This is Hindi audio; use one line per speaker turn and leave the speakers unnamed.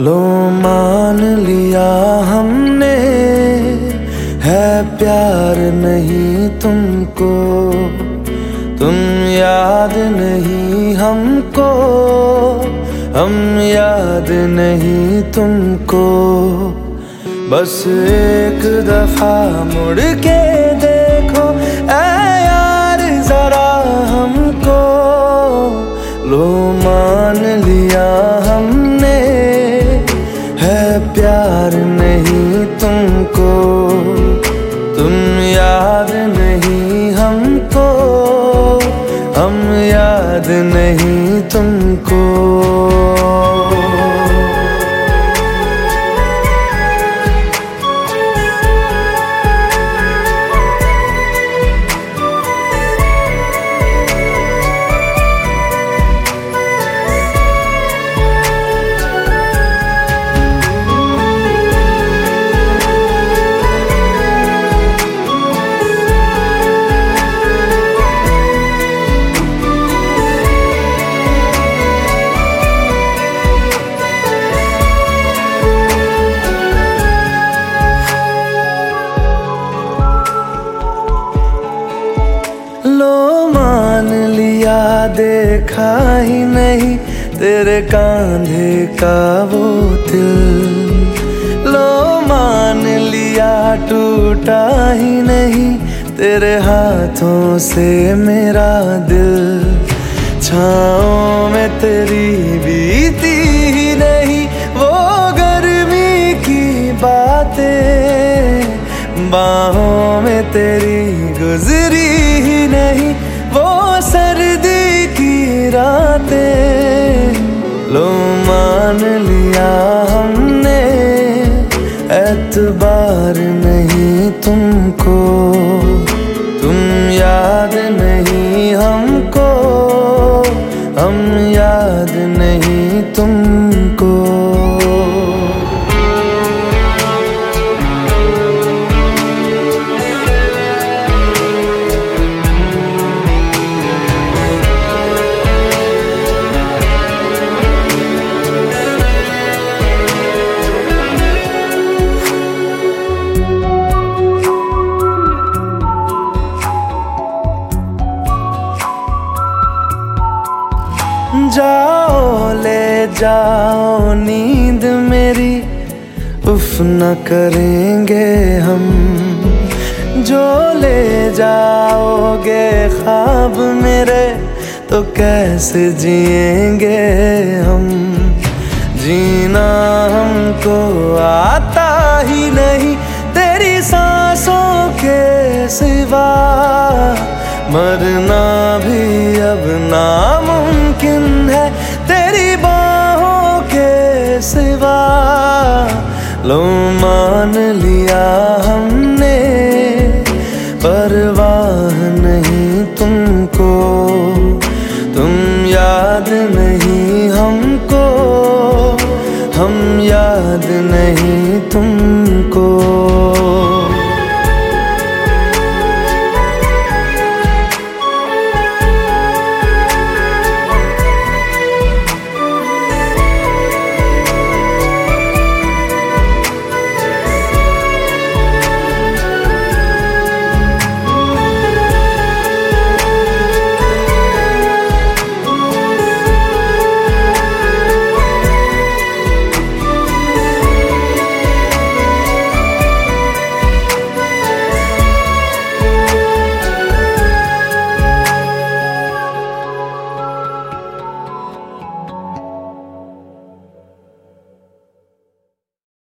लो मान लिया हमने, है प्यार नहीं तुमको, तुम याद नहीं हमको, हम याद नहीं तुमको। बस एक दफ़ा मुड़ के देखो प्यार नहीं तुमको। तुम याद नहीं हमको। हम याद नहीं तुमको। देखा ही नहीं, तेरे कांधे का वो दिल। लो मान लिया, टूटा ही नहीं, तेरे हाथों से मेरा दिल। छाओ में तेरी बीती ही नहीं, वो गर्मी की बातें। बाहों में तेरी गुजरी ही नहीं तुमको तुम याद नहीं हमको। जाओ, नींद मेरी उफ न करेंगे हम। जो ले जाओगे ख्वाब मेरे तो कैसे जिएँगे हम? जीना हमको आता ही नहीं, तेरी सांसों के सिवा। मरना भी अब नामुमकिन लो मान लिया हमने, परवाह नहीं तुमको। तुम याद नहीं हमको, हम याद नहीं तुमको।